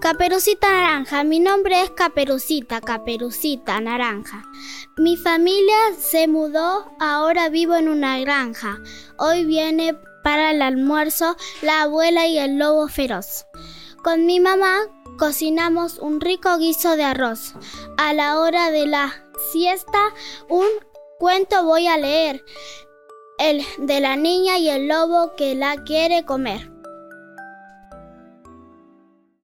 Caperucita Naranja, mi nombre es Caperucita, Caperucita Naranja. Mi familia se mudó, ahora vivo en una granja. Hoy viene para el almuerzo la abuela y el lobo feroz. Con mi mamá cocinamos un rico guiso de arroz. A la hora de la siesta, un cuento voy a leer, el de la niña y el lobo que la quiere comer.